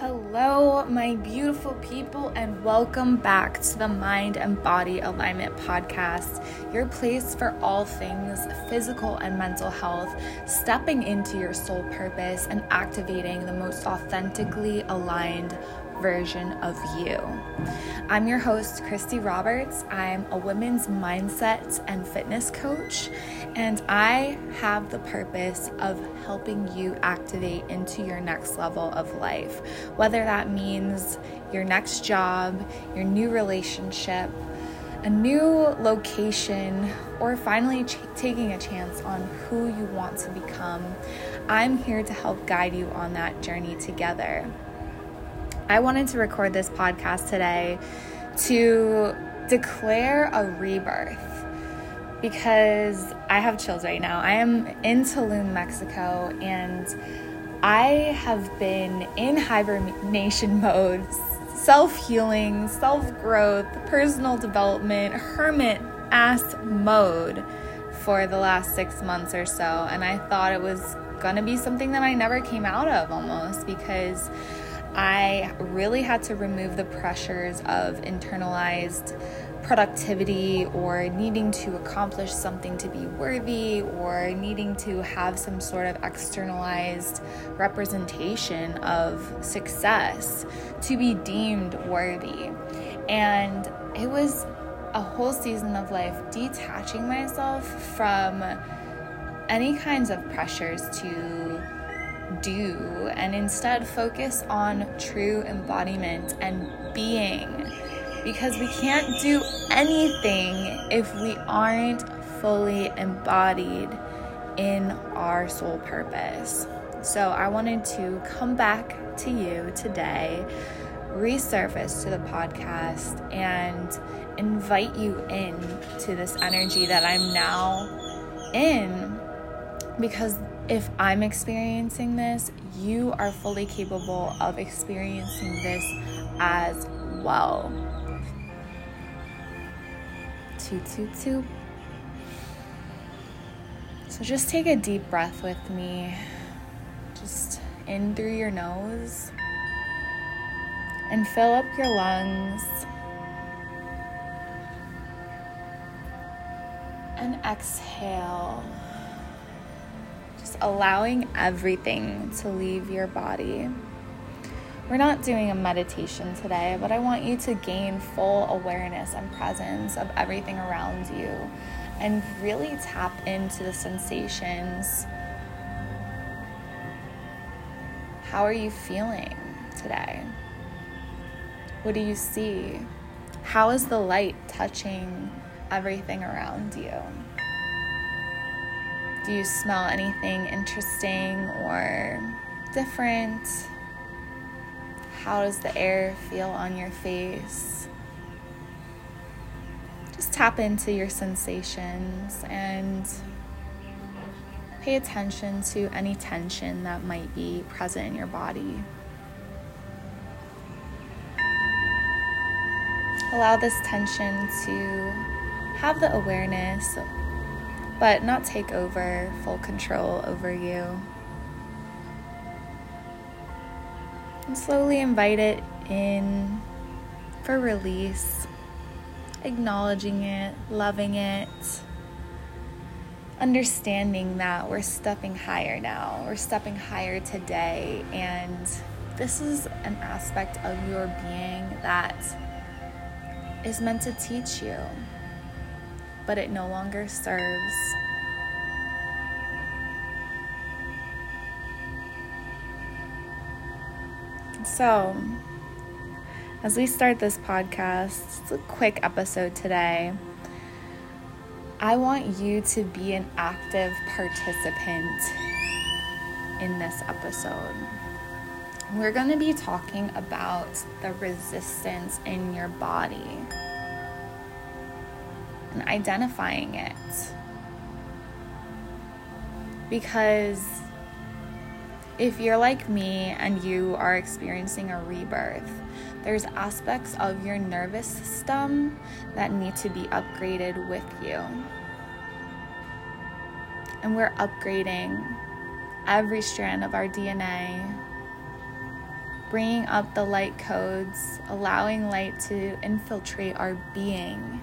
Hello, my beautiful people, and welcome back to the Mind and Body Alignment Podcast, your place for all things physical and mental health, stepping into your soul purpose and activating the most authentically aligned version of you. I'm your host, Christy Roberts. I'm a women's mindset and fitness coach, and I have the purpose of helping you activate into your next level of life, whether that means your next job, your new relationship, a new location, or finally ch- taking a chance on who you want to become. I'm here to help guide you on that journey together. I wanted to record this podcast today to declare a rebirth because I have chills right now. I am in Tulum, Mexico, and I have been in hibernation mode, self healing, self growth, personal development, hermit ass mode for the last six months or so. And I thought it was gonna be something that I never came out of almost because I really had to remove the pressures of internalized productivity or needing to accomplish something to be worthy or needing to have some sort of externalized representation of success to be deemed worthy. And it was a whole season of life detaching myself from any kinds of pressures to do and instead focus on true embodiment and being. Because we can't do anything if we aren't fully embodied in our soul purpose. So, I wanted to come back to you today, resurface to the podcast, and invite you in to this energy that I'm now in because if I'm experiencing this, you are fully capable of experiencing this as well. Toot, toot, toot. So just take a deep breath with me. Just in through your nose and fill up your lungs. And exhale allowing everything to leave your body. We're not doing a meditation today, but I want you to gain full awareness and presence of everything around you and really tap into the sensations. How are you feeling today? What do you see? How is the light touching everything around you? Do you smell anything interesting or different? How does the air feel on your face? Just tap into your sensations and pay attention to any tension that might be present in your body. Allow this tension to have the awareness but not take over full control over you. And slowly invite it in for release, acknowledging it, loving it, understanding that we're stepping higher now, we're stepping higher today, and this is an aspect of your being that is meant to teach you but it no longer serves. So, as we start this podcast, it's a quick episode today. I want you to be an active participant in this episode. We're going to be talking about the resistance in your body and identifying it. Because if you're like me and you are experiencing a rebirth, there's aspects of your nervous system that need to be upgraded with you. And we're upgrading every strand of our DNA bringing up the light codes, allowing light to infiltrate our being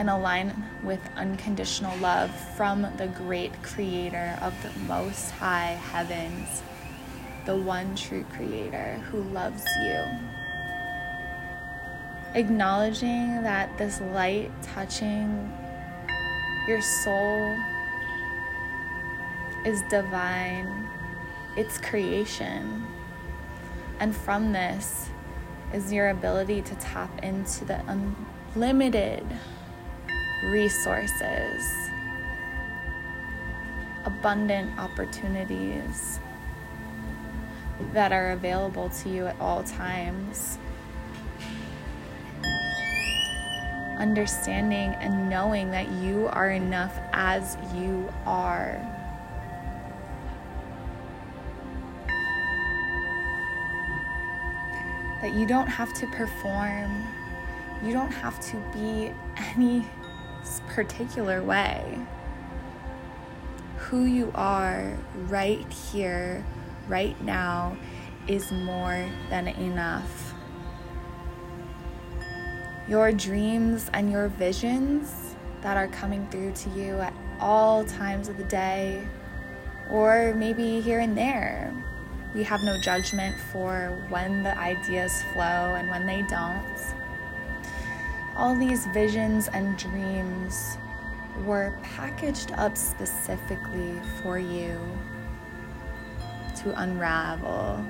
and align with unconditional love from the great creator of the most high heavens, the one true creator who loves you. Acknowledging that this light touching your soul is divine, it's creation. And from this is your ability to tap into the unlimited resources, abundant opportunities that are available to you at all times. Understanding and knowing that you are enough as you are. That you don't have to perform, you don't have to be any particular way. Who you are right here, right now, is more than enough. Your dreams and your visions that are coming through to you at all times of the day, or maybe here and there. We have no judgment for when the ideas flow and when they don't all these visions and dreams were packaged up specifically for you to unravel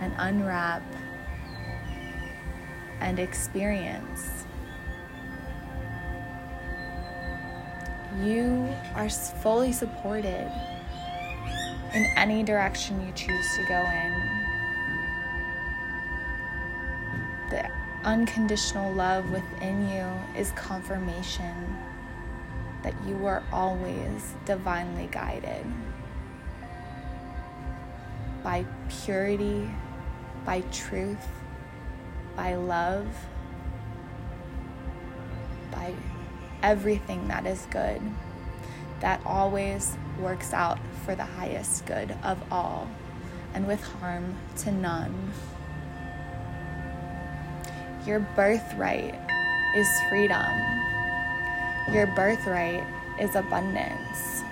and unwrap and experience. You are fully supported in any direction you choose to go in. Unconditional love within you is confirmation that you are always divinely guided by purity, by truth, by love, by everything that is good, that always works out for the highest good of all and with harm to none. Your birthright is freedom. Your birthright is abundance.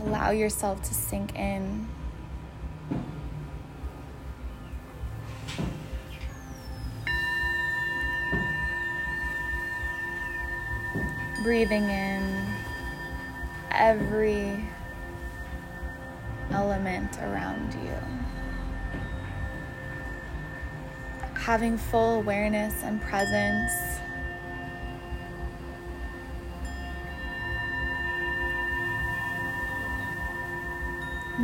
Allow yourself to sink in. Breathing in every element around you. Having full awareness and presence.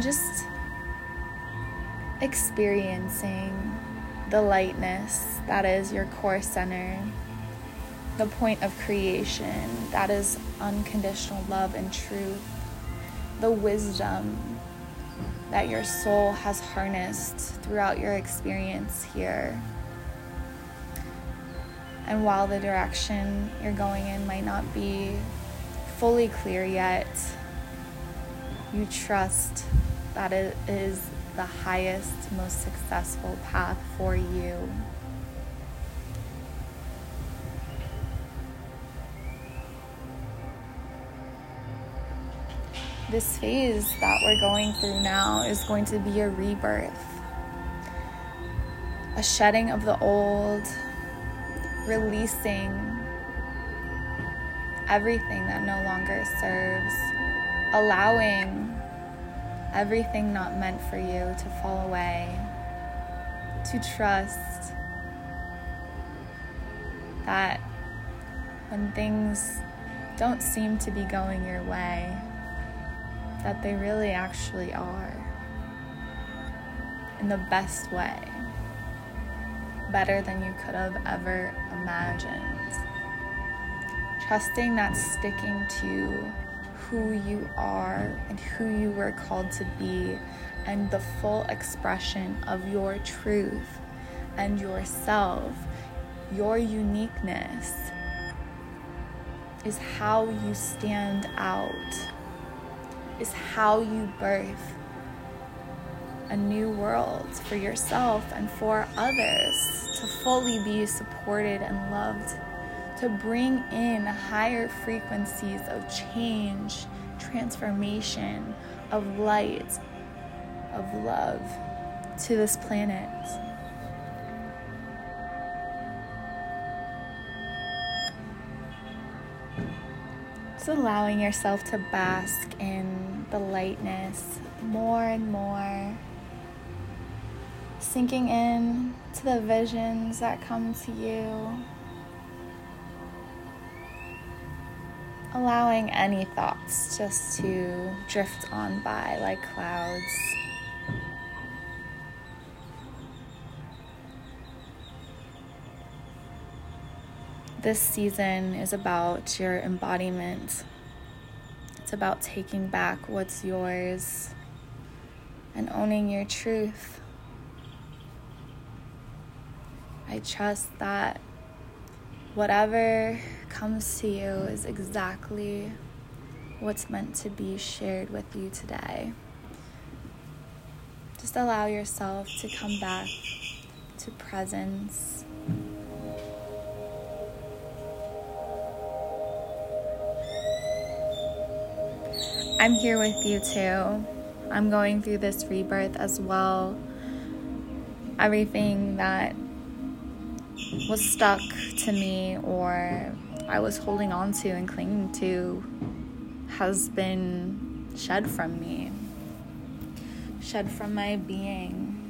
Just experiencing the lightness that is your core center, the point of creation that is unconditional love and truth, the wisdom that your soul has harnessed throughout your experience here. And while the direction you're going in might not be fully clear yet, you trust that it is the highest, most successful path for you. This phase that we're going through now is going to be a rebirth, a shedding of the old, releasing everything that no longer serves, allowing everything not meant for you to fall away, to trust that when things don't seem to be going your way, that they really actually are in the best way, better than you could have ever imagined. Trusting that sticking to who you are and who you were called to be, and the full expression of your truth and yourself, your uniqueness, is how you stand out, is how you birth a new world for yourself and for others to fully be supported and loved, to bring in higher frequencies of change, transformation, of light, of love to this planet. Just allowing yourself to bask in the lightness more and more sinking in to the visions that come to you. Allowing any thoughts just to drift on by like clouds. This season is about your embodiment. It's about taking back what's yours and owning your truth. I trust that whatever comes to you is exactly what's meant to be shared with you today. Just allow yourself to come back to presence. I'm here with you too. I'm going through this rebirth as well. Everything that was stuck to me or I was holding on to and clinging to has been shed from me, shed from my being.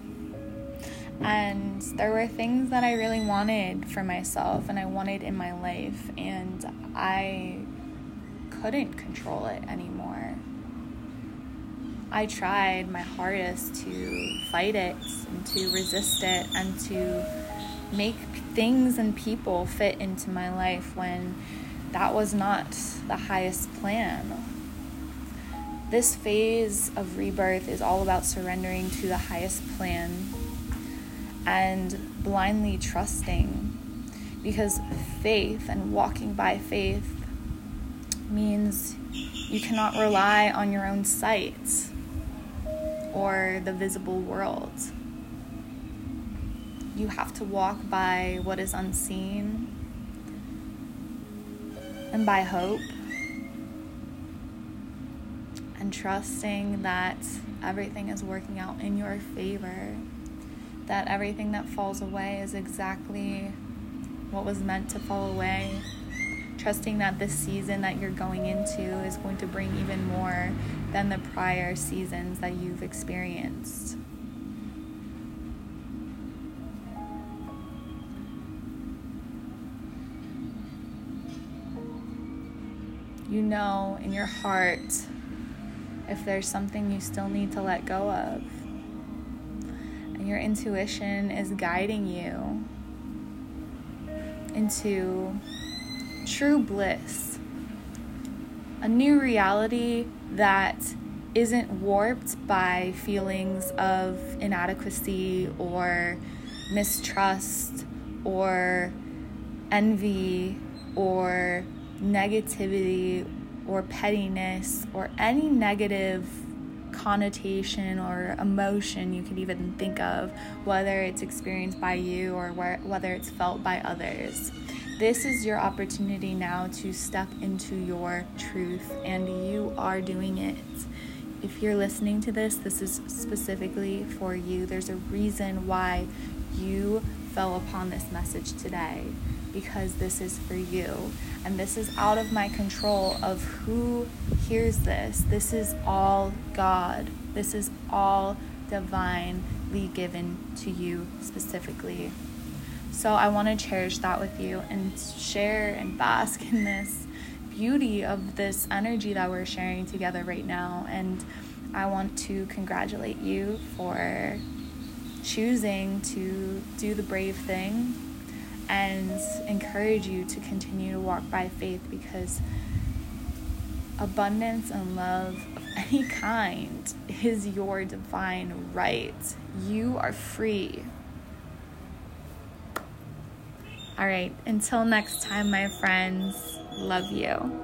And there were things that I really wanted for myself and I wanted in my life, and I couldn't control it anymore. I tried my hardest to fight it and to resist it and to make things and people fit into my life when that was not the highest plan. This phase of rebirth is all about surrendering to the highest plan and blindly trusting because faith and walking by faith means you cannot rely on your own sight or the visible world you have to walk by what is unseen and by hope and trusting that everything is working out in your favor, that everything that falls away is exactly what was meant to fall away. Trusting that this season that you're going into is going to bring even more than the prior seasons that you've experienced. you know in your heart if there's something you still need to let go of. And your intuition is guiding you into true bliss, a new reality that isn't warped by feelings of inadequacy or mistrust or envy or negativity or pettiness or any negative connotation or emotion you could even think of, whether it's experienced by you or whether it's felt by others. This is your opportunity now to step into your truth, and you are doing it. If you're listening to this, this is specifically for you. There's a reason why you fell upon this message today because this is for you. And this is out of my control of who hears this. This is all God. This is all divinely given to you specifically. So I want to cherish that with you and share and bask in this beauty of this energy that we're sharing together right now. And I want to congratulate you for choosing to do the brave thing and encourage you to continue to walk by faith because abundance and love of any kind is your divine right. You are free. All right, until next time, my friends, Love you.